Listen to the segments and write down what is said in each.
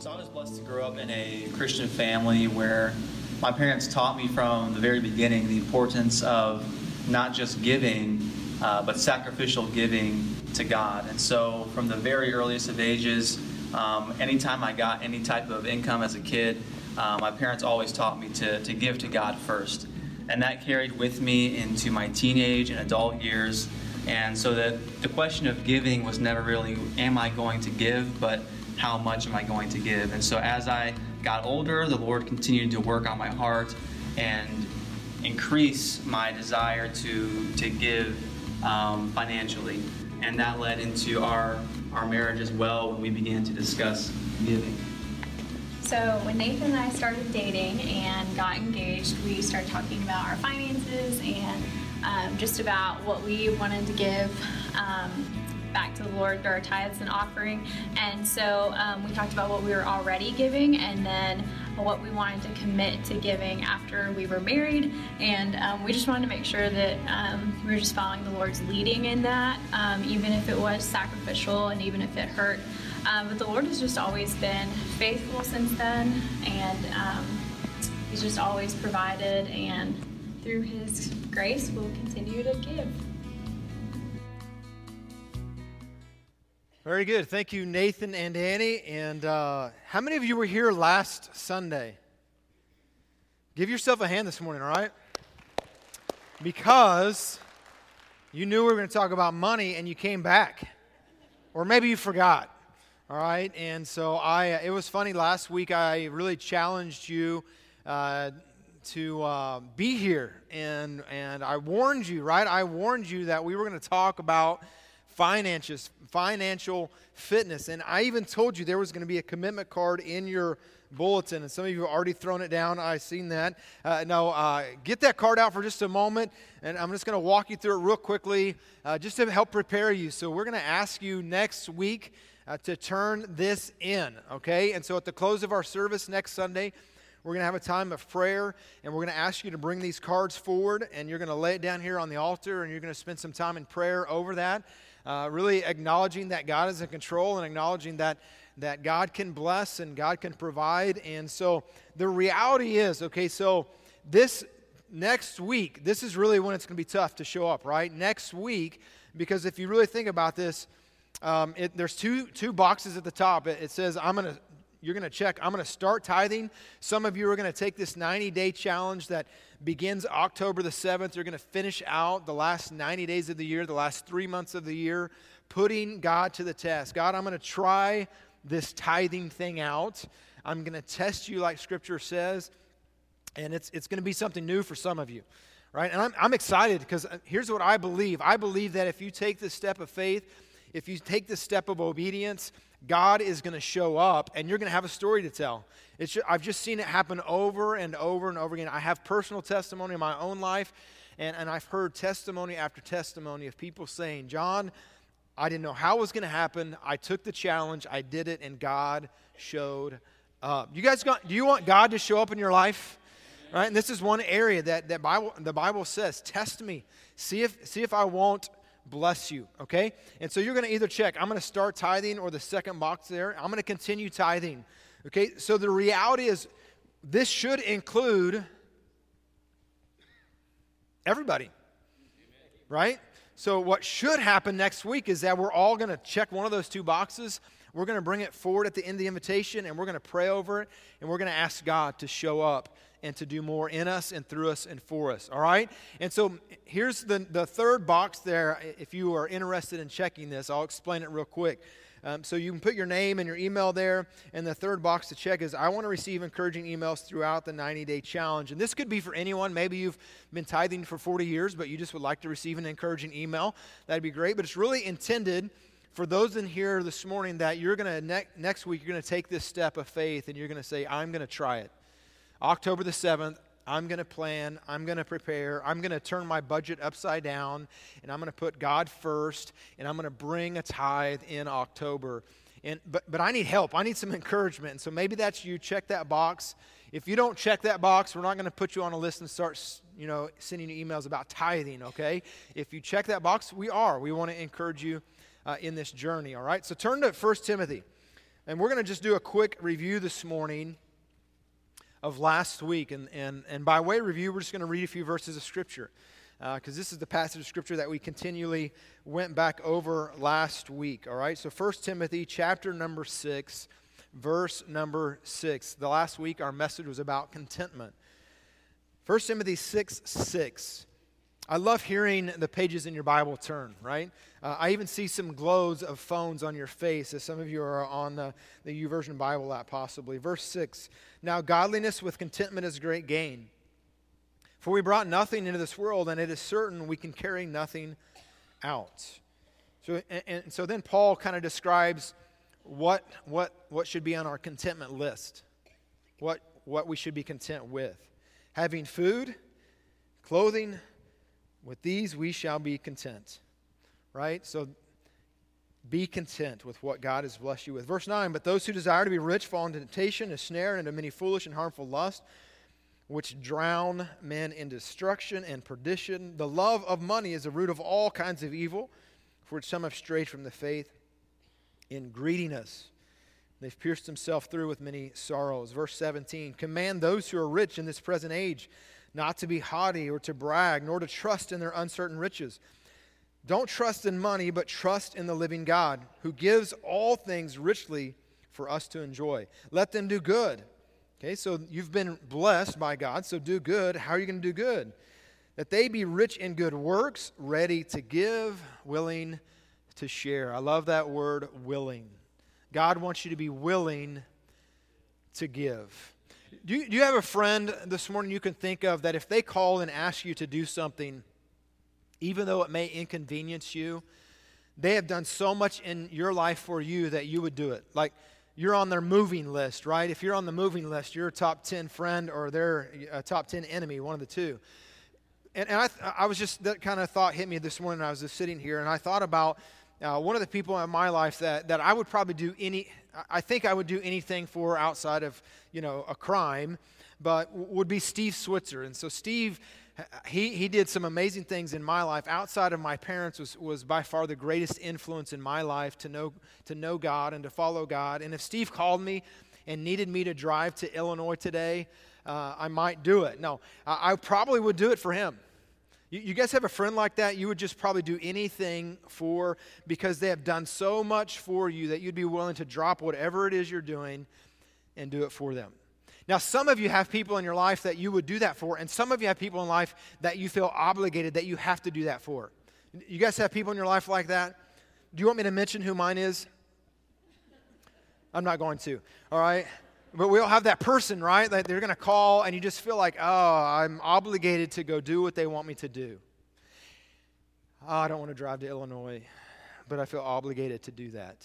So I was blessed to grow up in a Christian family where my parents taught me from the very beginning the importance of not just giving, uh, but sacrificial giving to God. And so from the very earliest of ages, um, anytime I got any type of income as a kid, uh, my parents always taught me to, to give to God first. And that carried with me into my teenage and adult years. And so that the question of giving was never really, am I going to give, but how much am I going to give? And so as I got older, the Lord continued to work on my heart and increase my desire to, to give um, financially. And that led into our, our marriage as well when we began to discuss giving. So when Nathan and I started dating and got engaged, we started talking about our finances and um, just about what we wanted to give. Um, back to the Lord through our tithes and offering. And so um, we talked about what we were already giving and then what we wanted to commit to giving after we were married. And um, we just wanted to make sure that um, we were just following the Lord's leading in that, um, even if it was sacrificial and even if it hurt. Um, but the Lord has just always been faithful since then, and um, He's just always provided. And through His grace, we'll continue to give. Very good. Thank you, Nathan and Annie. And uh, how many of you were here last Sunday? Give yourself a hand this morning, all right? Because you knew we were going to talk about money and you came back. Or maybe you forgot, all right? And so I, uh, it was funny last week, I really challenged you. Uh, to uh, be here, and and I warned you, right? I warned you that we were going to talk about finances, financial fitness. And I even told you there was going to be a commitment card in your bulletin, and some of you have already thrown it down. I've seen that. Uh, now, uh, get that card out for just a moment, and I'm just going to walk you through it real quickly uh, just to help prepare you. So, we're going to ask you next week uh, to turn this in, okay? And so, at the close of our service next Sunday, we're going to have a time of prayer, and we're going to ask you to bring these cards forward, and you're going to lay it down here on the altar, and you're going to spend some time in prayer over that uh, really acknowledging that God is in control and acknowledging that, that God can bless and God can provide. And so the reality is, okay, so this next week, this is really when it's going to be tough to show up, right? Next week, because if you really think about this, um, it, there's two, two boxes at the top. It, it says, I'm going to you're going to check, I'm going to start tithing. Some of you are going to take this 90 day challenge that begins October the 7th. You're going to finish out the last 90 days of the year, the last three months of the year, putting God to the test. God, I'm going to try this tithing thing out. I'm going to test you like Scripture says, and it's, it's going to be something new for some of you. Right? And I'm, I'm excited because uh, here's what I believe I believe that if you take this step of faith, if you take this step of obedience, God is going to show up and you're going to have a story to tell. Just, I've just seen it happen over and over and over again. I have personal testimony in my own life, and, and I've heard testimony after testimony of people saying, John, I didn't know how it was going to happen. I took the challenge, I did it, and God showed up. You guys got, do you want God to show up in your life? Right? And this is one area that, that Bible, the Bible says, test me. See if, see if I won't bless you, okay? And so you're going to either check, I'm going to start tithing, or the second box there, I'm going to continue tithing, okay? So the reality is, this should include everybody, right? So what should happen next week is that we're all going to check one of those two boxes. We're going to bring it forward at the end of the invitation, and we're going to pray over it, and we're going to ask God to show up and to do more in us and through us and for us. All right? And so here's the, the third box there. If you are interested in checking this, I'll explain it real quick. Um, so you can put your name and your email there. And the third box to check is I want to receive encouraging emails throughout the 90 day challenge. And this could be for anyone. Maybe you've been tithing for 40 years, but you just would like to receive an encouraging email. That'd be great. But it's really intended for those in here this morning that you're going to, ne- next week, you're going to take this step of faith and you're going to say, I'm going to try it. October the 7th, I'm going to plan, I'm going to prepare, I'm going to turn my budget upside down, and I'm going to put God first, and I'm going to bring a tithe in October. And, but, but I need help. I need some encouragement. And so maybe that's you. Check that box. If you don't check that box, we're not going to put you on a list and start, you know, sending you emails about tithing, okay? If you check that box, we are. We want to encourage you uh, in this journey, all right? So turn to 1 Timothy. And we're going to just do a quick review this morning of last week. And, and, and by way of review, we're just going to read a few verses of Scripture because uh, this is the passage of Scripture that we continually went back over last week. All right, so 1 Timothy chapter number 6, verse number 6. The last week, our message was about contentment. 1 Timothy 6 6. I love hearing the pages in your Bible turn, right? Uh, I even see some glows of phones on your face as some of you are on the, the YouVersion Bible app, possibly. Verse 6 Now, godliness with contentment is great gain. For we brought nothing into this world, and it is certain we can carry nothing out. So, and, and so then Paul kind of describes what, what, what should be on our contentment list, what, what we should be content with. Having food, clothing, with these we shall be content. Right? So be content with what God has blessed you with. Verse 9, but those who desire to be rich fall into temptation, a snare, and into many foolish and harmful lusts, which drown men in destruction and perdition. The love of money is the root of all kinds of evil, for which some have strayed from the faith in greediness. They've pierced themselves through with many sorrows. Verse 17 Command those who are rich in this present age not to be haughty or to brag, nor to trust in their uncertain riches. Don't trust in money, but trust in the living God, who gives all things richly for us to enjoy. Let them do good. Okay, so you've been blessed by God, so do good. How are you going to do good? That they be rich in good works, ready to give, willing to share. I love that word, willing. God wants you to be willing to give. Do you, do you have a friend this morning you can think of that if they call and ask you to do something, even though it may inconvenience you, they have done so much in your life for you that you would do it? Like you're on their moving list, right? If you're on the moving list, you're a top 10 friend or they're a top 10 enemy, one of the two. And, and I, I was just, that kind of thought hit me this morning. I was just sitting here and I thought about uh, one of the people in my life that, that I would probably do any, I think I would do anything for outside of, you know, a crime, but would be Steve Switzer. And so Steve, he, he did some amazing things in my life. Outside of my parents was, was by far the greatest influence in my life to know, to know God and to follow God. And if Steve called me and needed me to drive to Illinois today, uh, I might do it. No, I, I probably would do it for him. You, you guys have a friend like that you would just probably do anything for because they have done so much for you that you'd be willing to drop whatever it is you're doing and do it for them. Now, some of you have people in your life that you would do that for, and some of you have people in life that you feel obligated that you have to do that for. You guys have people in your life like that? Do you want me to mention who mine is? I'm not going to, all right? But we all have that person, right? That they're going to call, and you just feel like, oh, I'm obligated to go do what they want me to do. Oh, I don't want to drive to Illinois, but I feel obligated to do that.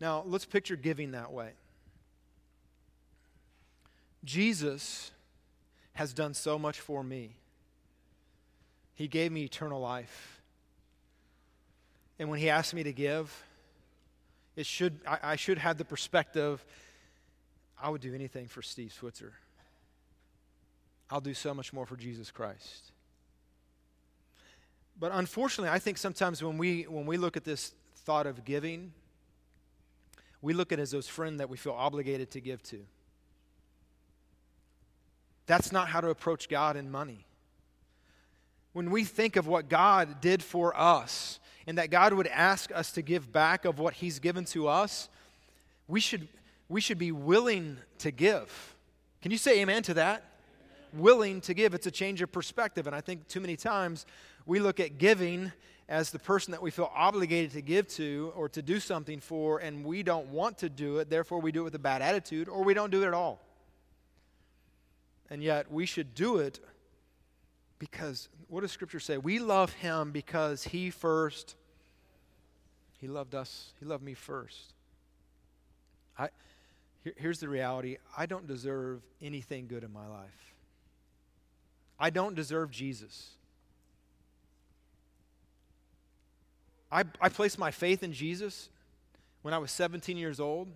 Now, let's picture giving that way. Jesus has done so much for me. He gave me eternal life. And when He asked me to give, it should, I, I should have the perspective I would do anything for Steve Switzer. I'll do so much more for Jesus Christ. But unfortunately, I think sometimes when we, when we look at this thought of giving, we look at it as those friends that we feel obligated to give to. That's not how to approach God and money. When we think of what God did for us, and that God would ask us to give back of what He's given to us, we should, we should be willing to give. Can you say amen to that? Willing to give. It's a change of perspective. And I think too many times we look at giving as the person that we feel obligated to give to or to do something for, and we don't want to do it, therefore we do it with a bad attitude, or we don't do it at all. And yet we should do it because what does Scripture say? We love him because he first, he loved us, he loved me first. I, here, here's the reality I don't deserve anything good in my life. I don't deserve Jesus. I, I placed my faith in Jesus when I was 17 years old,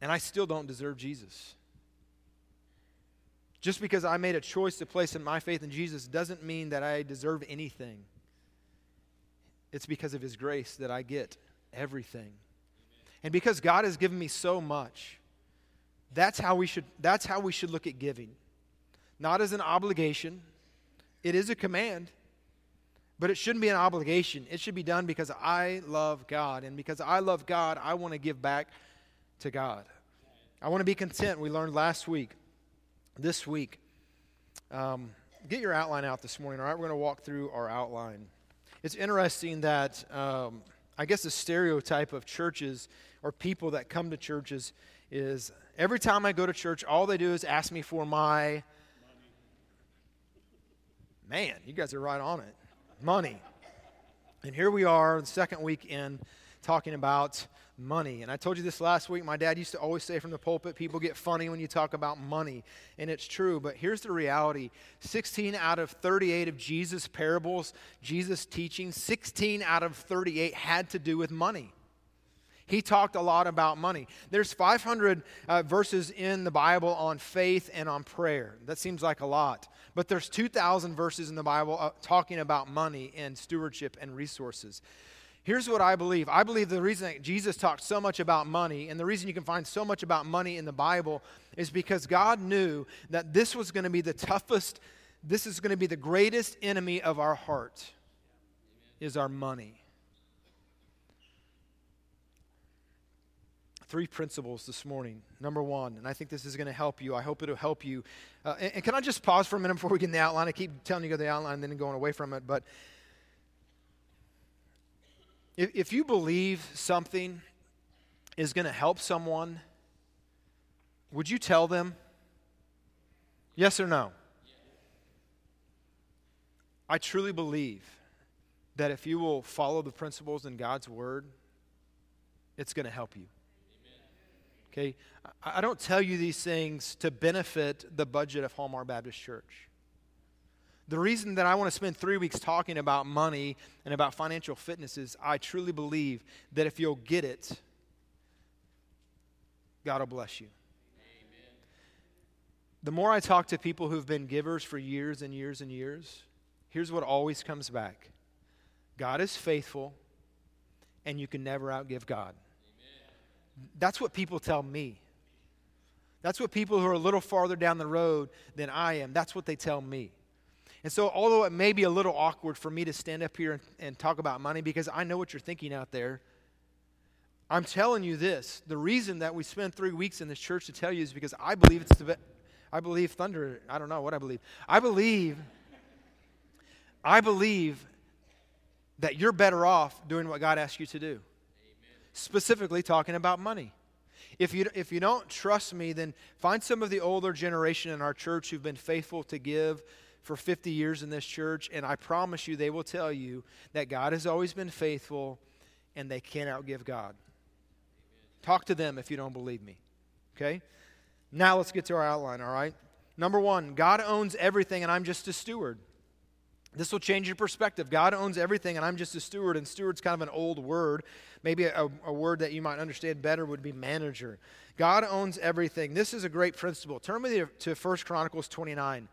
and I still don't deserve Jesus. Just because I made a choice to place in my faith in Jesus doesn't mean that I deserve anything. It's because of His grace that I get everything. And because God has given me so much, that's how we should, that's how we should look at giving. Not as an obligation, it is a command, but it shouldn't be an obligation. It should be done because I love God. And because I love God, I want to give back to God. I want to be content. We learned last week, this week. Um, get your outline out this morning, all right? We're going to walk through our outline. It's interesting that um, I guess the stereotype of churches or people that come to churches is every time I go to church, all they do is ask me for my. Man, you guys are right on it money. And here we are, the second week in, talking about money. And I told you this last week. My dad used to always say from the pulpit, people get funny when you talk about money. And it's true. But here's the reality 16 out of 38 of Jesus' parables, Jesus' teaching, 16 out of 38 had to do with money. He talked a lot about money. There's 500 uh, verses in the Bible on faith and on prayer. That seems like a lot. But there's 2,000 verses in the Bible uh, talking about money and stewardship and resources. Here's what I believe. I believe the reason that Jesus talked so much about money and the reason you can find so much about money in the Bible is because God knew that this was going to be the toughest, this is going to be the greatest enemy of our heart is our money. three principles this morning. Number one, and I think this is going to help you. I hope it'll help you. Uh, and, and, can I just pause for a minute before we get in the outline? I keep telling you to go to the outline and then going away from it. But if, if you believe something is going to help someone, would you tell them? Yes or no? I truly believe that if you will follow the principles in God's Word, it's going to help you. Okay? I don't tell you these things to benefit the budget of Hallmark Baptist Church. The reason that I want to spend three weeks talking about money and about financial fitness is I truly believe that if you'll get it, God will bless you. Amen. The more I talk to people who've been givers for years and years and years, here's what always comes back God is faithful, and you can never outgive God. That's what people tell me. That's what people who are a little farther down the road than I am, that's what they tell me. And so, although it may be a little awkward for me to stand up here and, and, talk about money because I know what you're thinking out there, I'm telling you this. The reason that we spend three weeks in this church to tell you is because I believe it's the I believe thunder, I don't know what I believe. I believe, I believe that you're better off doing what God asks you to do specifically talking about money. If you, if you don't trust me, then find some of the older generation in our church who've been faithful to give for 50 years in this church, and I promise you they will tell you that God has always been faithful and they can't outgive God. Amen. Talk to them if you don't believe me. Okay? Now let's get to our outline, all right? Number one, God owns everything and I'm just a steward. This will change your perspective. God owns everything, and I'm just a steward, and steward's kind of an old word. Maybe a, a, word that you might understand better would be manager. God owns everything. This is a great principle. Turn with me to 1 Chronicles 29.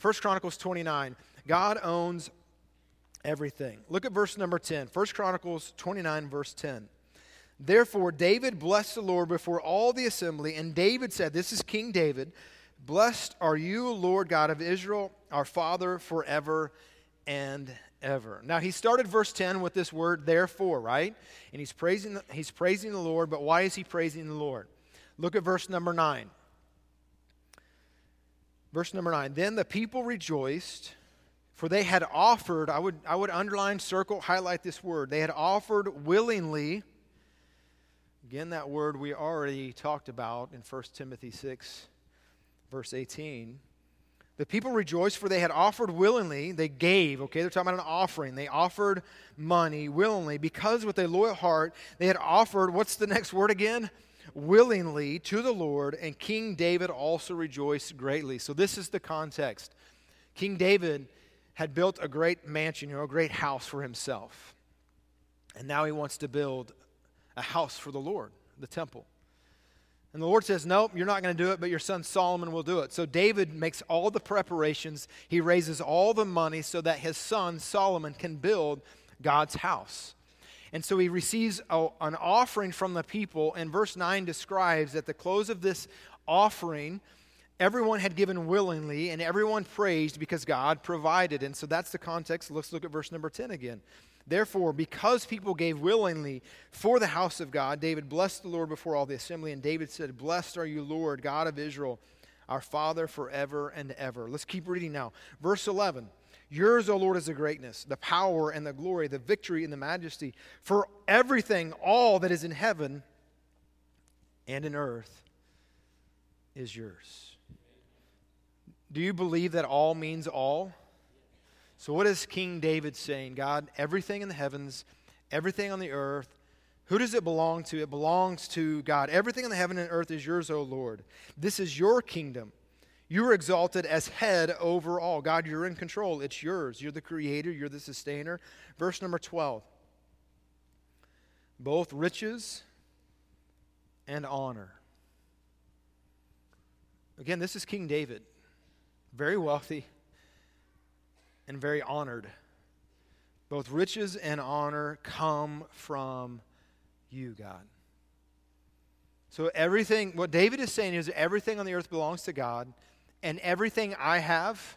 1 Chronicles 29. God owns everything. Look at verse number 10. 1 Chronicles 29, verse 10. Therefore, David blessed the Lord before all the assembly, and David said, This is King David, Blessed are you, Lord God of Israel, our Father, forever and ever. Now he started verse 10 with this word therefore, right? And he's praising the, he's praising the Lord, but why is he praising the Lord? Look at verse number 9. Verse number 9. Then the people rejoiced for they had offered, I would I would underline, circle, highlight this word. They had offered willingly Again, that word we already talked about in 1 Timothy 6, verse 18. The people rejoiced, for they had offered willingly. They gave, okay? They're talking about an offering. They offered money willingly because with a loyal heart they had offered, what's the next word again? Willingly to the Lord, and King David also rejoiced greatly. So this is the context. King David had built a great mansion, know, a great house for himself. And now he wants to build a house for the Lord, the temple. And the Lord says, Nope, you're not going to do it, but your son Solomon will do it. So David makes all the preparations. He raises all the money so that his son Solomon can build God's house. And so he receives a, an offering from the people, and verse 9 describes at the close of this offering, everyone had given willingly, and everyone praised because God provided. And so that's the context. Let's look at verse number 10 again. Therefore, because people gave willingly for the house of God, David blessed the Lord before all the assembly, and David said, Blessed are you, Lord, God of Israel, our Father forever and ever. Let's keep reading now. Verse 11. Yours, O Lord, is the greatness, the power and the glory, the victory and the majesty. For everything, all that is in heaven and in earth, is yours. Do you believe that all means all? So, what is King David saying? God, everything in the heavens, everything on the earth, who does it belong to? It belongs to God. Everything in the heaven and earth is yours, O Lord. This is your kingdom. You are exalted as head over all. God, you're in control. It's yours. You're the creator, you're the sustainer. Verse number 12. Both riches and honor. Again, this is King David, very wealthy and very honored. Both riches and honor come from you, God. So everything, what David is saying is everything on the earth belongs to God, and everything I have,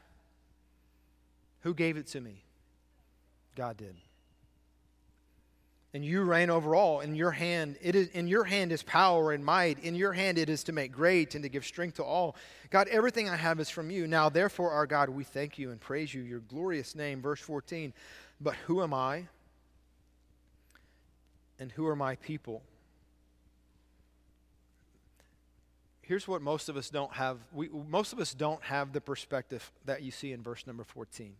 who gave it to me? God did. And you reign over all. In your hand, it is in your hand is power and might. In your hand it is to make great and to give strength to all. God, everything I have is from you. Now, therefore, our God, we thank you and praise you, your glorious name. Verse 14. But who am I? And who are my people? Here's what most of us don't have. We, most of us don't have the perspective that you see in verse number 14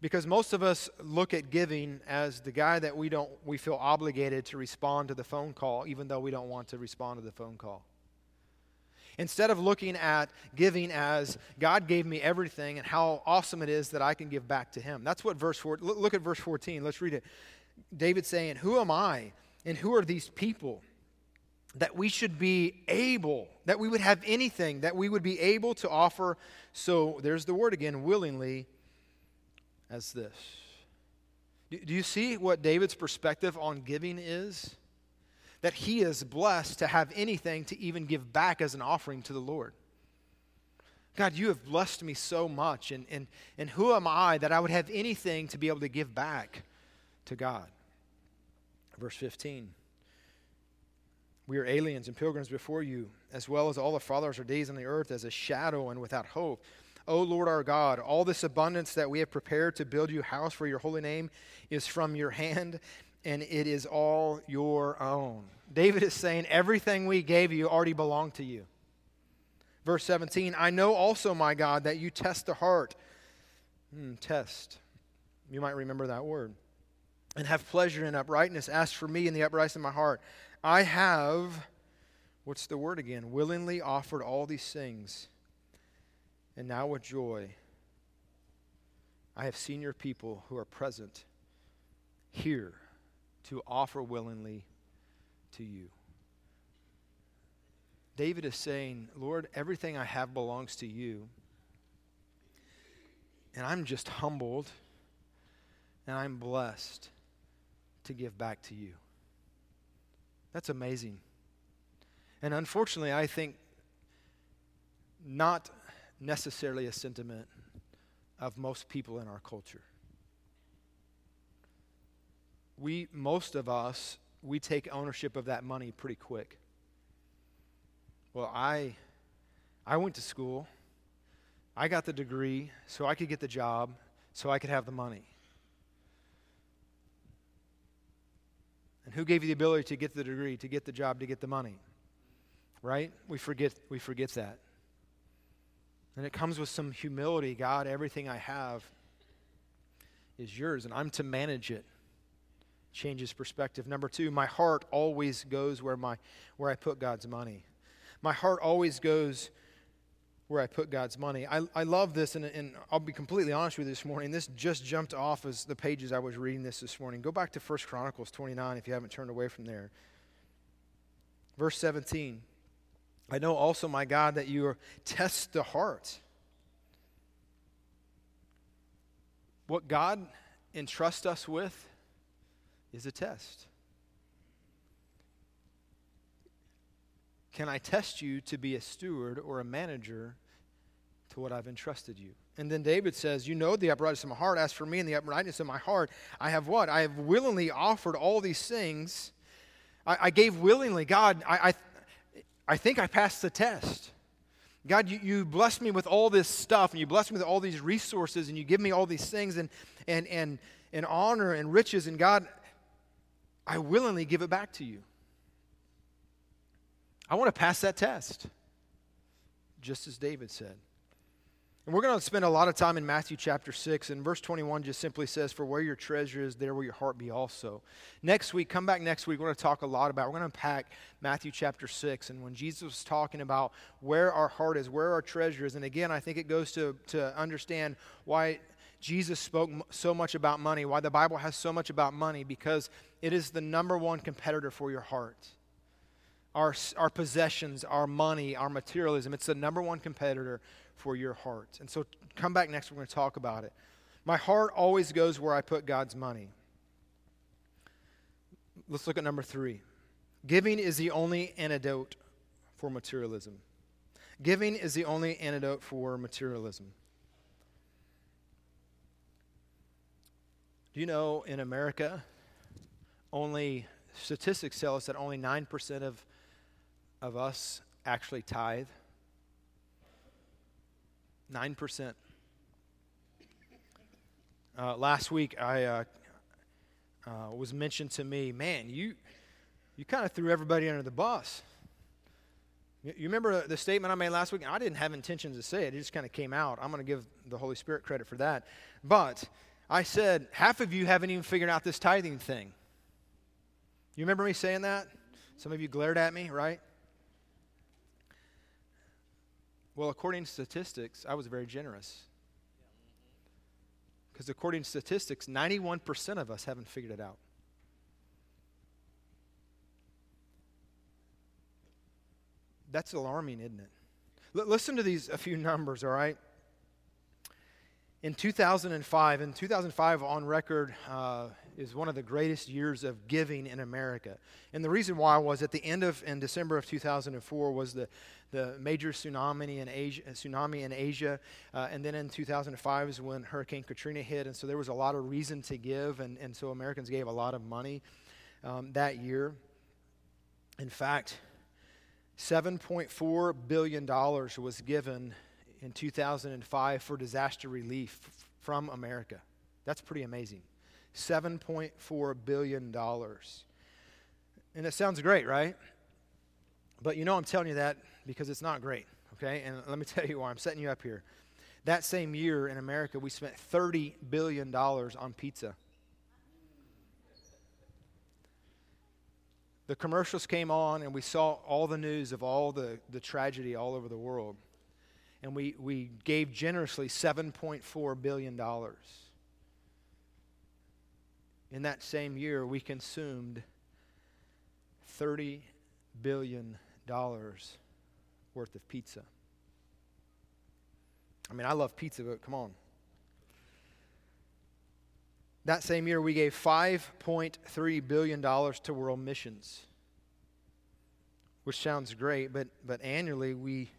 because most of us look at giving as the guy that we don't we feel obligated to respond to the phone call even though we don't want to respond to the phone call. Instead of looking at giving as god gave me everything and how awesome it is that i can give back to him. That's what verse 4 look at verse 14 let's read it. David saying who am i and who are these people that we should be able, that we would have anything, that we would be able to offer. So there's the word again, willingly, as this. Do you see what David's perspective on giving is? That he is blessed to have anything to even give back as an offering to the Lord. God, you have blessed me so much, and, and, and who am I that I would have anything to be able to give back to God? Verse 15. We are aliens and pilgrims before you, as well as all the fathers are days on the earth as a shadow and without hope. O Lord our God, all this abundance that we have prepared to build you house for your holy name is from your hand, and it is all your own. David is saying, Everything we gave you already belonged to you. Verse 17, I know also, my God, that you test the heart. Hmm, test. You might remember that word. And have pleasure in uprightness. Ask for me in the uprightness of my heart. I have, what's the word again? Willingly offered all these things. And now with joy, I have seen your people who are present here to offer willingly to you. David is saying, Lord, everything I have belongs to you. And I'm just humbled and I'm blessed to give back to you. That's amazing. And unfortunately, I think not necessarily a sentiment of most people in our culture. We, most of us, we take ownership of that money pretty quick. Well, I, I went to school. I got the degree so I could get the job, so I could have the money. And who gave you the ability to get the degree, to get the job, to get the money? Right? We forget, we forget that. And it comes with some humility. God, everything I have is yours, and I'm to manage it. Changes perspective. Number two, my heart always goes where, my, where I put God's money. My heart always goes where I put God's money. I, I love this, and, and I'll be completely honest with you this morning. This just jumped off as the pages I was reading this this morning. Go back to 1 Chronicles 29 if you haven't turned away from there. Verse 17 I know also, my God, that you test the heart. What God entrusts us with, is a test. Can I test you to be a steward or a manager to what I've entrusted you? And then David says, You know the uprightness of my heart. As for me and the uprightness of my heart, I have what? I have willingly offered all these things. I, I gave willingly. God, I, I, I think I passed the test. God, you, you blessed me with all this stuff, and you blessed me with all these resources, and you give me all these things, and, and, and, and honor and riches. And God, I willingly give it back to you. I want to pass that test, just as David said. And we're going to spend a lot of time in Matthew chapter 6, and verse 21 just simply says, For where your treasure is, there will your heart be also. Next week, come back next week, we're going to talk a lot about, we're going to unpack Matthew chapter 6, and when Jesus was talking about where our heart is, where our treasure is, and again, I think it goes to, to understand why Jesus spoke so much about money, why the Bible has so much about money, because it is the number one competitor for your heart our, our possessions, our money, our materialism. It's the number one competitor for your heart. And so come back next, we're going to talk about it. My heart always goes where I put God's money. Let's look at number three. Giving is the only antidote for materialism. Giving is the only antidote for materialism. Do you know in America, only statistics tell us that only 9% of of us actually tithe? 9%. Uh, last week, I uh, uh, was mentioned to me, man, you, you kind of threw everybody under the bus. You, you remember the statement I made last week? I didn't have intentions to say it, it just kind of came out. I'm going to give the Holy Spirit credit for that. But I said, half of you haven't even figured out this tithing thing. You remember me saying that? Some of you glared at me, right? Well, according to statistics, I was very generous. Because according to statistics, 91% of us haven't figured it out. That's alarming, isn't it? L- listen to these a few numbers, all right? In 2005, in 2005 on record uh, is one of the greatest years of giving in America. And the reason why was at the end of, in December of 2004, was the, the major tsunami in Asia, tsunami in Asia. Uh, and then in 2005 is when Hurricane Katrina hit. And so there was a lot of reason to give. And, and so Americans gave a lot of money um, that year. In fact, $7.4 billion was given in 2005 for disaster relief from America. That's pretty amazing. $7.4 billion. And it sounds great, right? But you know, I'm telling you that because it's not great, okay? And let me tell you why I'm setting you up here. That same year in America, we spent $30 billion on pizza. The commercials came on, and we saw all the news of all the, the tragedy all over the world. And we, we gave generously $7.4 billion. In that same year, we consumed $30 billion worth of pizza. I mean, I love pizza, but come on. That same year, we gave $5.3 billion to world missions, which sounds great, but, but annually we,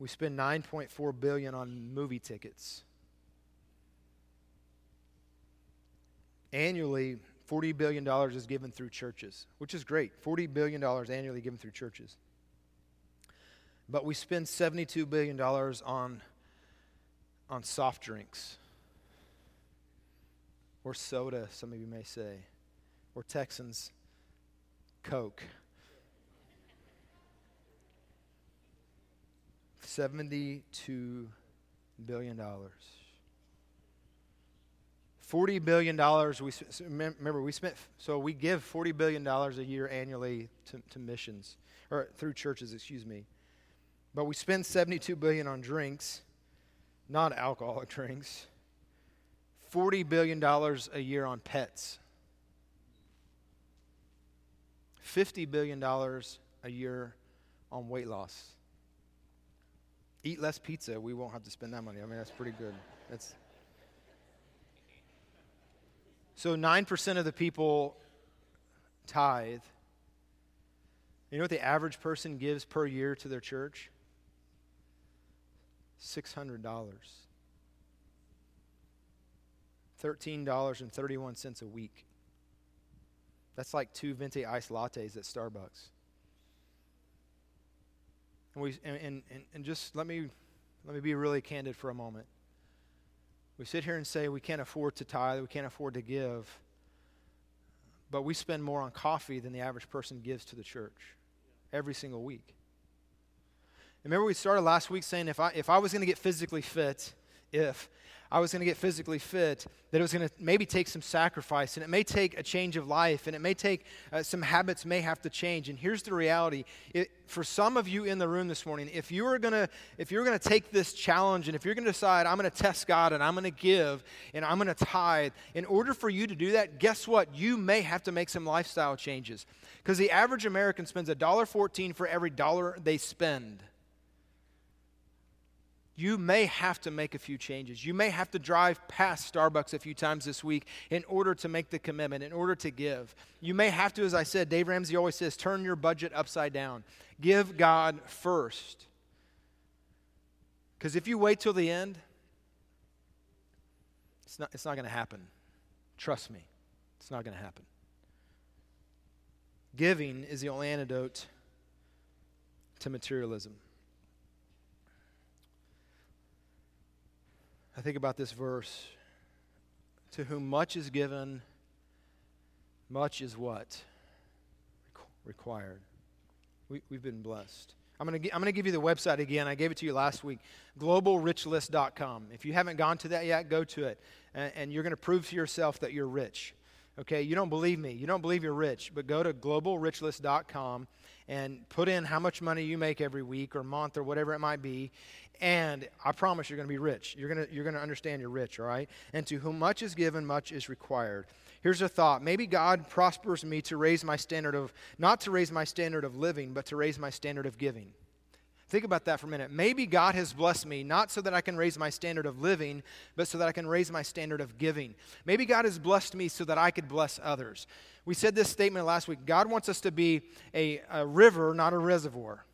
we spend 9.4 billion on movie tickets. Annually, $40 billion is given through churches, which is great. $40 billion annually given through churches. But we spend $72 billion on, on soft drinks, or soda, some of you may say, or Texans, Coke. $72 billion. $40 billion, we, remember, we spent, so we give $40 billion a year annually to, to missions, or through churches, excuse me. But we spend 72 billion on drinks, not alcoholic drinks. 40 billion dollars a year on pets. 50 billion dollars a year on weight loss. Eat less pizza, we won't have to spend that money. I mean, that's pretty good. That's So 9% of the people tithe, you know what the average person gives per year to their church? $600. $13.31 a week. That's like two venti iced lattes at Starbucks. And, we, and, and, and just let me, let me be really candid for a moment. We sit here and say we can't afford to tithe, we can't afford to give, but we spend more on coffee than the average person gives to the church every single week. Remember, we started last week saying if I, if I was going to get physically fit, if I was going to get physically fit, that it was going to maybe take some sacrifice, and it may take a change of life, and it may take uh, some habits may have to change. And here's the reality: it, for some of you in the room this morning, if you are going to if you're going to take this challenge, and if you're going to decide I'm going to test God, and I'm going to give, and I'm going to tithe, in order for you to do that, guess what? You may have to make some lifestyle changes, because the average American spends a dollar fourteen for every dollar they spend you may have to make a few changes. You may have to drive past Starbucks a few times this week in order to make the commitment, in order to give. You may have to, as I said, Dave Ramsey always says, turn your budget upside down. Give God first. Because if you wait till the end, it's not, it's not going to happen. Trust me, it's not going to happen. Giving is the only antidote to materialism. I think about this verse To whom much is given, much is what? Required. We, we've been blessed. I'm going to I'm to give you the website again. I gave it to you last week globalrichlist.com. If you haven't gone to that yet, go to it. And, and you're going to prove to yourself that you're rich. Okay, you don't believe me. You don't believe you're rich, but go to globalrichlist.com and put in how much money you make every week or month or whatever it might be, and I promise you're going to be rich. You're going to, you're going to understand you're rich, all right? And to whom much is given, much is required. Here's a thought. Maybe God prospers me to raise my standard of, not to raise my standard of living, but to raise my standard of giving. Think about that for a minute. Maybe God has blessed me not so that I can raise my standard of living, but so that I can raise my standard of giving. Maybe God has blessed me so that I could bless others. We said this statement last week God wants us to be a, a river, not a reservoir.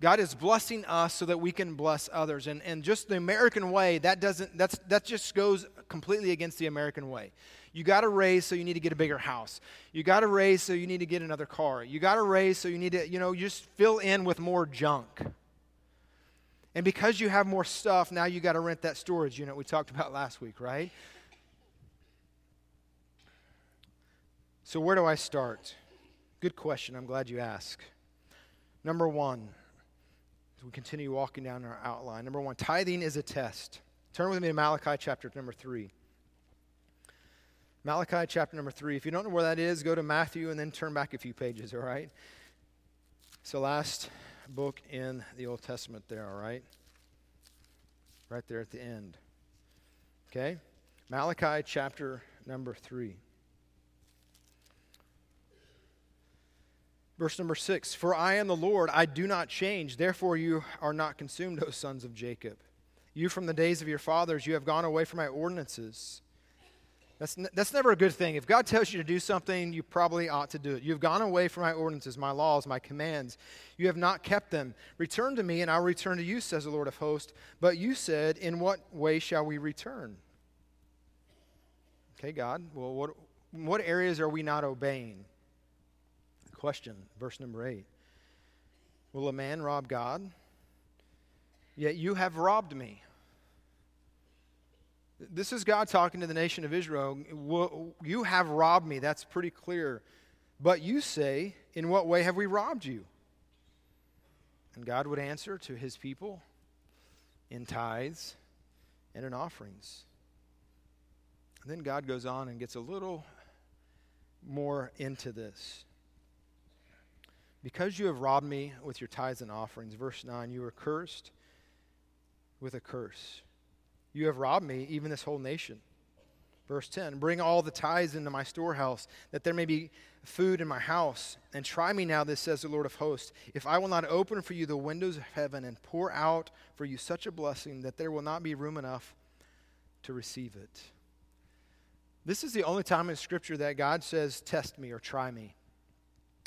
God is blessing us so that we can bless others. And, and just the American way, that doesn't, that's, that just goes completely against the American way. You got to raise, so you need to get a bigger house. You got to raise, so you need to get another car. You got to raise, so you need to, you know, just fill in with more junk. And because you have more stuff, now you got to rent that storage unit we talked about last week, right? So, where do I start? Good question. I'm glad you asked. Number one, as we continue walking down our outline. Number one, tithing is a test. Turn with me to Malachi chapter number three. Malachi chapter number three. If you don't know where that is, go to Matthew and then turn back a few pages, all right? So, last book in the Old Testament, there, all right? Right there at the end. Okay? Malachi chapter number three. Verse number six For I am the Lord, I do not change. Therefore, you are not consumed, O sons of Jacob. You from the days of your fathers, you have gone away from my ordinances. That's, n- that's never a good thing. If God tells you to do something, you probably ought to do it. You've gone away from my ordinances, my laws, my commands. You have not kept them. Return to me, and I'll return to you, says the Lord of hosts. But you said, In what way shall we return? Okay, God, well, what, what areas are we not obeying? Question, verse number eight Will a man rob God? Yet you have robbed me. This is God talking to the nation of Israel. You have robbed me. That's pretty clear. But you say, In what way have we robbed you? And God would answer to his people in tithes and in offerings. And then God goes on and gets a little more into this. Because you have robbed me with your tithes and offerings, verse 9, you are cursed with a curse. You have robbed me, even this whole nation. Verse 10 Bring all the tithes into my storehouse, that there may be food in my house. And try me now, this says the Lord of hosts, if I will not open for you the windows of heaven and pour out for you such a blessing that there will not be room enough to receive it. This is the only time in Scripture that God says, Test me or try me.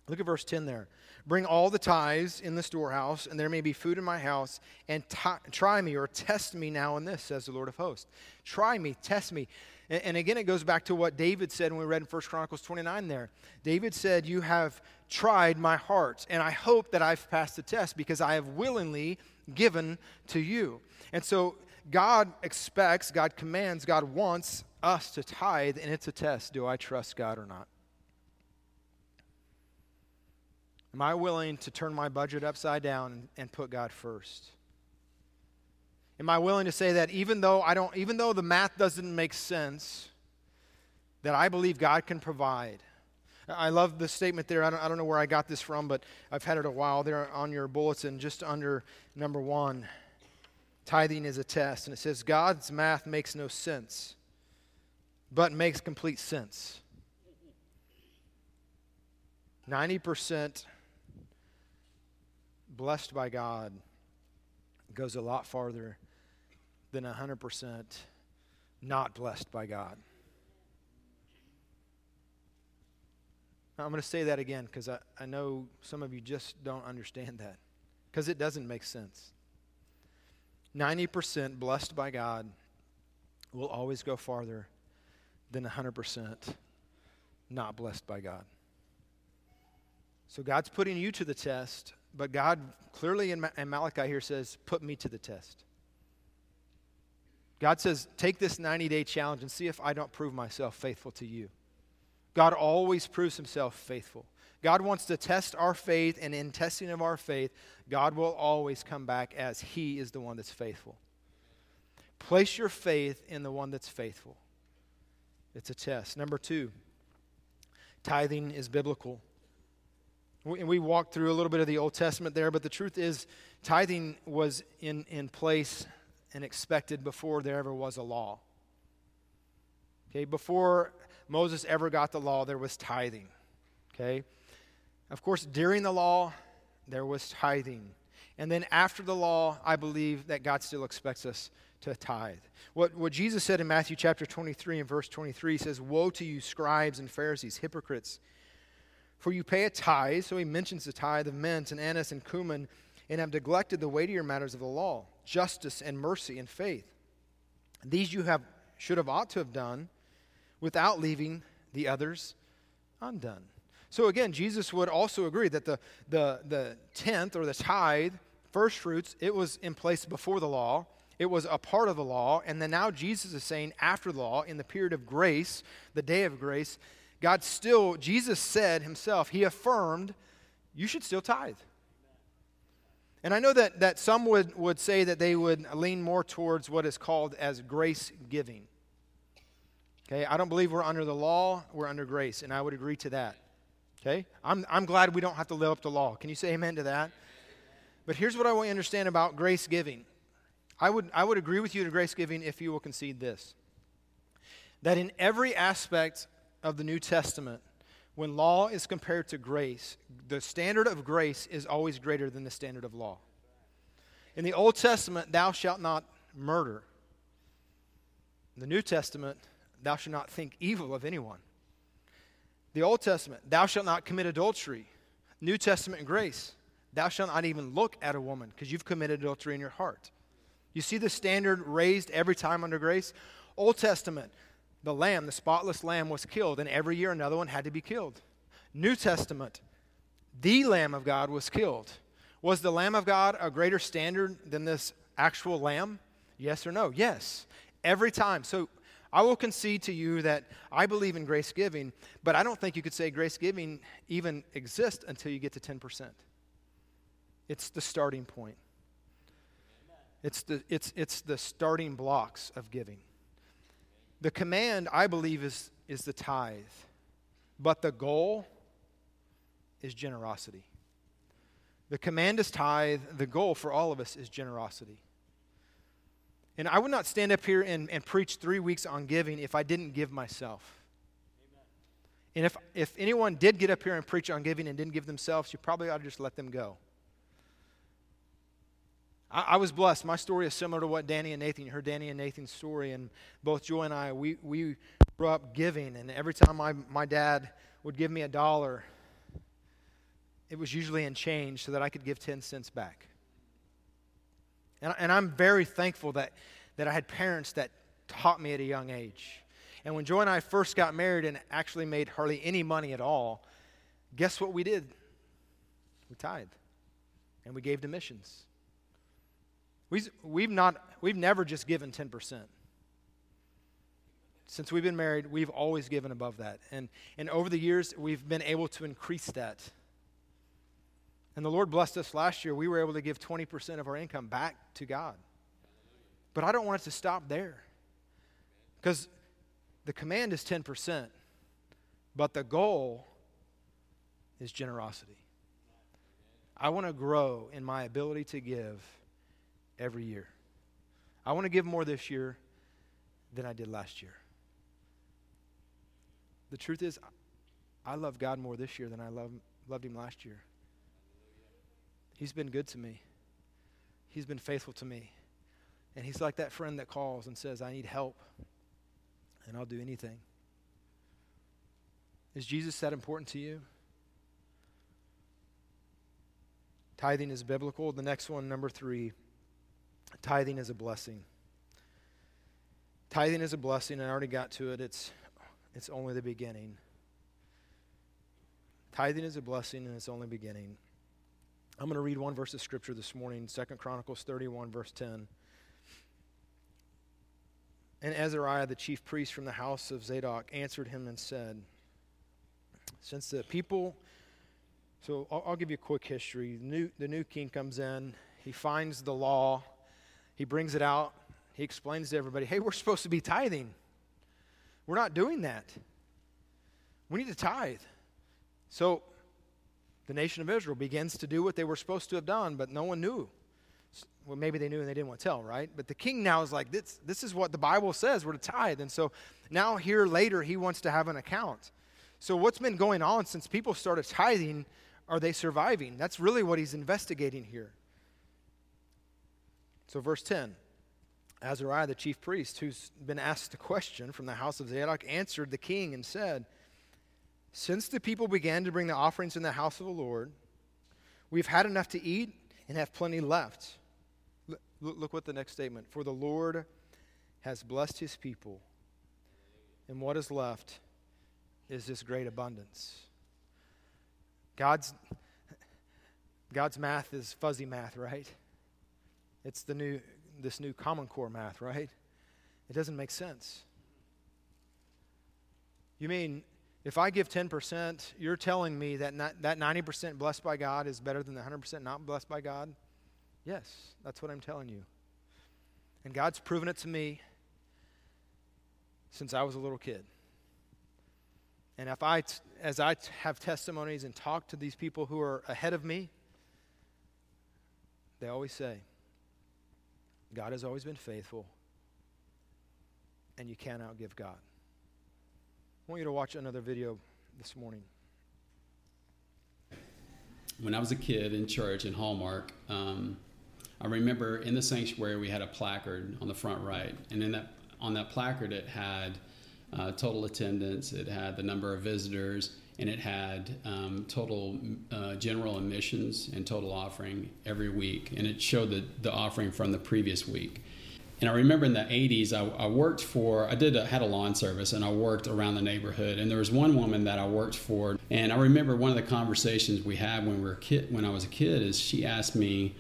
Look at verse 10 there. Bring all the tithes in the storehouse, and there may be food in my house, and t- try me or test me now in this, says the Lord of hosts. Try me, test me. And, and again, it goes back to what David said when we read in 1 Chronicles 29 there. David said, You have tried my heart, and I hope that I've passed the test because I have willingly given to you. And so God expects, God commands, God wants us to tithe, and it's a test. Do I trust God or not? Am I willing to turn my budget upside down and, put God first? Am I willing to say that even though I don't even though the math doesn't make sense, that I believe God can provide? I love the statement there. I don't, I don't know where I got this from, but I've had it a while there on your bulletin, just under number one. Tithing is a test. And it says, God's math makes no sense, but makes complete sense. 90% blessed by God goes a lot farther than 100% not blessed by God. I'm going to say that again because I, I know some of you just don't understand that because it doesn't make sense. 90% blessed by God will always go farther than 100% not blessed by God. So God's putting you to the test but God clearly in, Malachi here says, Put me to the test. God says, Take this 90 day challenge and see if I don't prove myself faithful to you. God always proves himself faithful. God wants to test our faith, and in testing of our faith, God will always come back as He is the one that's faithful. Place your faith in the one that's faithful. It's a test. Number two, tithing is biblical. We, we walked through a little bit of the Old Testament there, but the truth is, tithing was in, in place and expected before there ever was a law. Okay, before Moses ever got the law, there was tithing. Okay, of course, during the law, there was tithing. And then after the law, I believe that God still expects us to tithe. What, what Jesus said in Matthew chapter 23 and verse 23 says, Woe to you, scribes and Pharisees, hypocrites! For you pay a tithe, so he mentions the tithe of mint and anise and cumin, and have neglected the weightier matters of the law, justice and mercy and faith. These you have should have ought to have done without leaving the others undone. So again, Jesus would also agree that the, the, the tenth or the tithe, first fruits, it was in place before the law. It was a part of the law. And then now Jesus is saying after the law, in the period of grace, the day of grace, God still, Jesus said himself, he affirmed, you should still tithe. And I know that, that some would, would say that they would lean more towards what is called as grace giving. Okay, I don't believe we're under the law, we're under grace, and I would agree to that. Okay, I'm, I'm glad we don't have to live up to law. Can you say amen to that? But here's what I want you to understand about grace giving. I would, I would agree with you to grace giving if you will concede this that in every aspect of the New Testament, when law is compared to grace, the standard of grace is always greater than the standard of law. In the Old Testament, thou shalt not murder. In the New Testament, thou shalt not think evil of anyone. The Old Testament, thou shalt not commit adultery. New Testament grace, thou shalt not even look at a woman because you've committed adultery in your heart. You see the standard raised every time under grace? Old Testament, the lamb, the spotless lamb, was killed, and every year another one had to be killed. New Testament, the Lamb of God was killed. Was the Lamb of God a greater standard than this actual lamb? Yes or no? Yes. Every time. So I will concede to you that I believe in grace giving, but I don't think you could say grace giving even exists until you get to 10%. It's the starting point. It's the, it's, it's the starting blocks of giving. The command, I believe, is, is the tithe, but the goal is generosity. The command is tithe, the goal for all of us is generosity. And I would not stand up here and, and preach three weeks on giving if I didn't give myself. Amen. And if, if anyone did get up here and preach on giving and didn't give themselves, you probably ought to just let them go. I, I, was blessed. My story is similar to what Danny and Nathan, you heard Danny and Nathan's story, and both Joy and I, we, we grew up giving, and every time my, my dad would give me a dollar, it was usually in change so that I could give 10 cents back. And, and I'm very thankful that, that I had parents that taught me at a young age. And when Joy and I first got married and actually made hardly any money at all, guess what we did? We tithed and we gave to missions. We've, we've, not, we've never just given 10%. Since we've been married, we've always given above that. And, and over the years, we've been able to increase that. And the Lord blessed us last year. We were able to give 20% of our income back to God. But I don't want it to stop there. Because the command is 10%, but the goal is generosity. I want to grow in my ability to give every year. I want to give more this year than I did last year. The truth is, I love God more this year than I love, loved Him last year. He's been good to me, He's been faithful to me. And He's like that friend that calls and says, I need help, and I'll do anything. Is Jesus that important to you? Tithing is biblical. The next one, number three, tithing is a blessing. Tithing is a blessing, and I already got to it. It's, it's only the beginning. Tithing is a blessing, and it's only beginning. I'm going to read one verse of scripture this morning, Second Chronicles 31, verse 10. And Azariah, the chief priest from the house of Zadok, answered him and said, Since the people so I'll, I'll, give you a quick history. New, the new king comes in, he finds the law, he brings it out, he explains to everybody, hey, we're supposed to be tithing. We're not doing that. We need to tithe. So the nation of Israel begins to do what they were supposed to have done, but no one knew. Well, maybe they knew and they didn't want to tell, right? But the king now is like, this, this is what the Bible says, we're to tithe. And so now, here later, he wants to have an account. So, what's been going on since people started tithing are they surviving? That's really what he's investigating here. So, verse 10 Azariah, the chief priest, who's been asked a question from the house of Zadok, answered the king and said, Since the people began to bring the offerings in the house of the Lord, we've had enough to eat and have plenty left. Look, look what the next statement For the Lord has blessed his people, and what is left is this great abundance. God's, God's math is fuzzy math, right? It's the new, this new Common Core math, right? It doesn't make sense. You mean if I give 10%, you're telling me that not, that 90% blessed by God is better than the 100% not blessed by God? Yes, that's what I'm telling you. And God's proven it to me since I was a little kid. And if I, as I have testimonies and talk to these people who are ahead of me, they always say, God has always been faithful, and you can't outgive God. I want you to watch another video this morning. When I was a kid in church in Hallmark, um, I remember in the sanctuary we had a placard on the front right, and in that on that placard it had uh, total attendance, it had the number of visitors, and it had um, total uh, general admissions and total offering every week. And it showed the, the offering from the previous week. And I remember in the 80s, I, I worked for, I did a, had a lawn service and I worked around the neighborhood. And there was one woman that I worked for. And I remember one of the conversations we had when we were kid, when I was a kid is she asked me,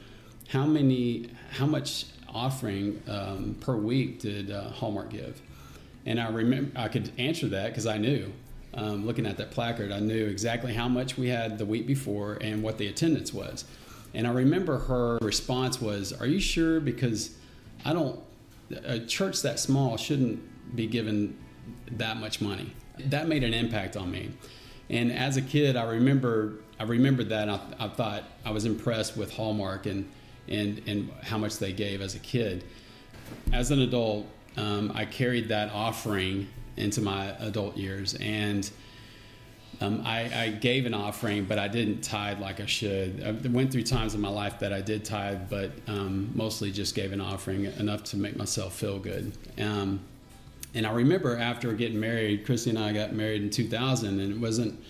how many, how much offering um, per week did uh, Hallmark give? And I remember I could answer that because I knew. Um, looking at that placard, I knew exactly how much we had the week before and what the attendance was. And I remember her response was, "Are you sure? Because I don't. A church that small shouldn't be given that much money." That made an impact on me. And as a kid, I remember I remembered that. I, I thought I was impressed with Hallmark and and and how much they gave as a kid. As an adult, um, I carried that offering into my adult years. And um, I, I, gave an offering, but I didn't tithe like I should. I went through times in my life that I did tithe, but um, mostly just gave an offering enough to make myself feel good. Um, and I remember after getting married, Christy and I got married in 2000, and it wasn't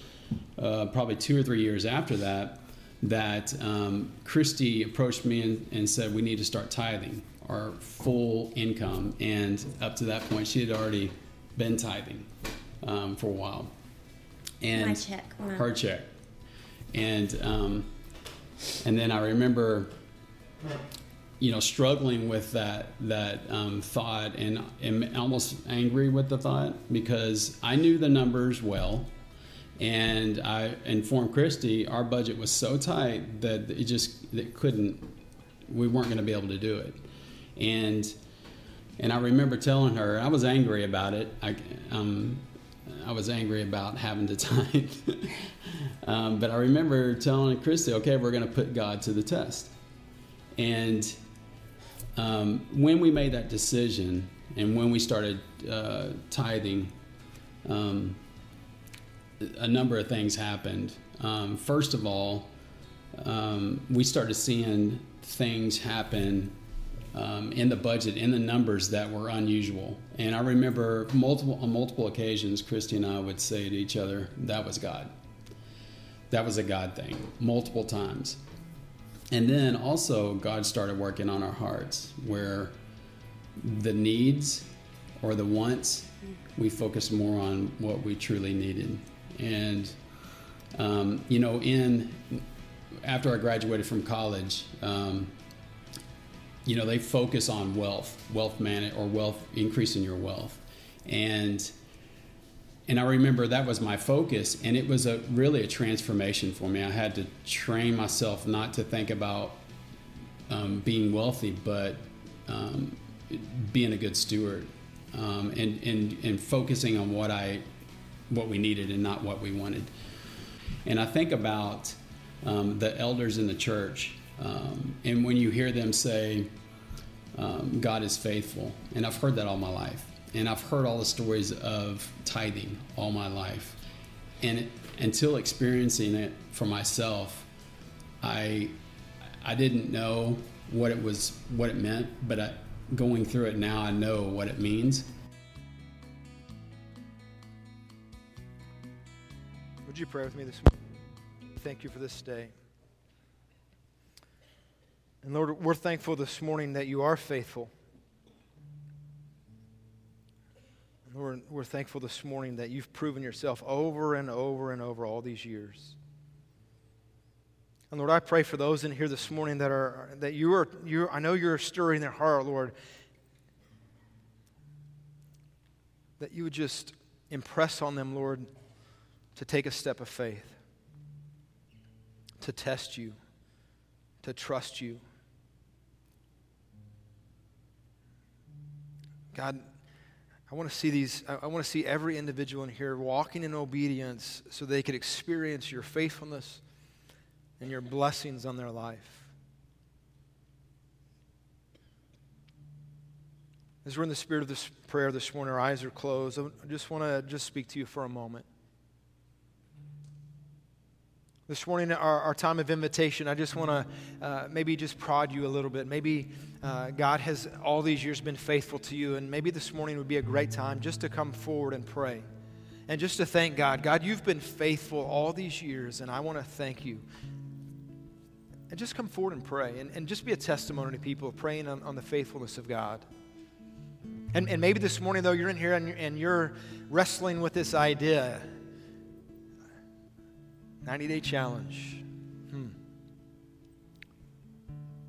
uh, probably two or three years after that that um, Christy approached me and, and said we need to start tithing our full income, and up to that point, she had already been tithing um, for a while. And My check. Wow. her check, and um, and then I remember, you know, struggling with that that um, thought and, and almost angry with the thought because I knew the numbers well, and I informed Christy our budget was so tight that it just it couldn't, we weren't going to be able to do it, and and I remember telling her I was angry about it. I um, I was angry about having to tithe. um, but I remember telling Christy, okay, we're going to put God to the test. And um, when we made that decision and when we started uh, tithing, um, a number of things happened. Um, first of all, um, we started seeing things happen um, in the budget, in the numbers that were unusual. And I remember multiple on multiple occasions, Christy and I would say to each other, "That was God. That was a God thing." Multiple times. And then also, God started working on our hearts, where the needs or the wants, we focused more on what we truly needed. And um, you know, in after I graduated from college. Um, you know they focus on wealth wealth man or wealth increasing your wealth. And and i remember that was my focus and it was a really a transformation for me. I had to train myself not to think about um, being wealthy but um, being a good steward um, and, and and focusing on what i what we needed and not what we wanted. And i think about um, the elders in the church um, and when you hear them say, um, God is faithful, and I've heard that all my life, and I've heard all the stories of tithing all my life, and it, until experiencing it for myself, I I didn't know what it was, what it meant, but I, going through it now, I know what it means. Would you pray with me this morning? Thank you for this day. And Lord, we're thankful this morning that you are faithful. Lord, we're thankful this morning that you've proven yourself over and over and over all these years. And Lord, I pray for those in here this morning that are that you are you I know you're stirring their heart, Lord. That you would just impress on them, Lord, to take a step of faith, to test you, to trust you. God, I want to see these, I want to see every individual in here walking in obedience so they could experience your faithfulness and your blessings on their life. As we're in the spirit of this prayer this morning, our eyes are closed. I just want to just speak to you for a moment. This morning, our, our time of invitation, I just want to uh, maybe just prod you a little bit. Maybe uh, God has all these years been faithful to you, and maybe this morning would be a great time just to come forward and pray and just to thank God. God, you've been faithful all these years, and I want to thank you. And just come forward and pray and, and just be a testimony to people praying on, on the faithfulness of God. And, and maybe this morning, though, you're in here and you're, and you're wrestling with this idea 90 day challenge. Hmm.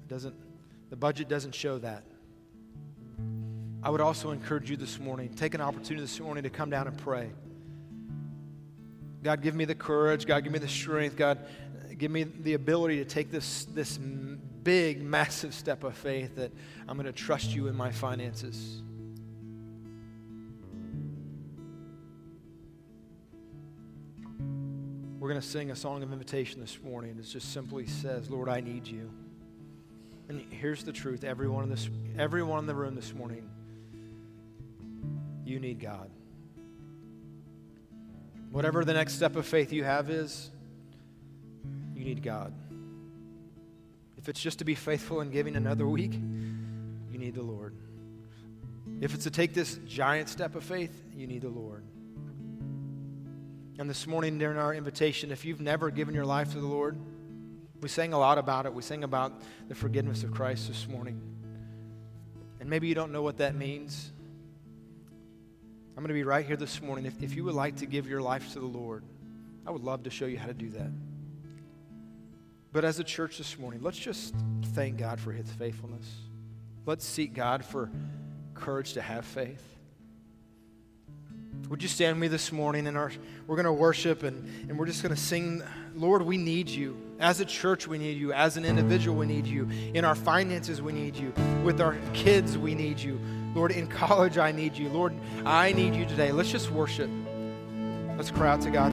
Doesn't, the budget doesn't show that. I would also encourage you this morning, take an opportunity this morning to come down and pray. God, give me the courage. God, give me the strength. God, give me the ability to take this, this big, massive step of faith that I'm going to trust you in my finances. We're going to sing a song of invitation this morning. It just simply says, Lord, I need you. And here's the truth everyone in, this, everyone in the room this morning, you need God. Whatever the next step of faith you have is, you need God. If it's just to be faithful in giving another week, you need the Lord. If it's to take this giant step of faith, you need the Lord. And this morning during our invitation, if you've never given your life to the Lord, We sang a lot about it. We sang about the forgiveness of Christ this morning. And maybe you don't know what that means. I'm going to be right here this morning. If, if you would like to give your life to the Lord, I would love to show you how to do that. But as a church this morning, let's just thank God for his faithfulness. Let's seek God for courage to have faith. Would you stand with me this morning and our, we're going to worship and, and we're just going to sing, Lord, we need you. As a church, we need you. As an individual, we need you. In our finances, we need you. With our kids, we need you. Lord, in college, I need you. Lord, I need you today. Let's just worship. Let's cry out to God.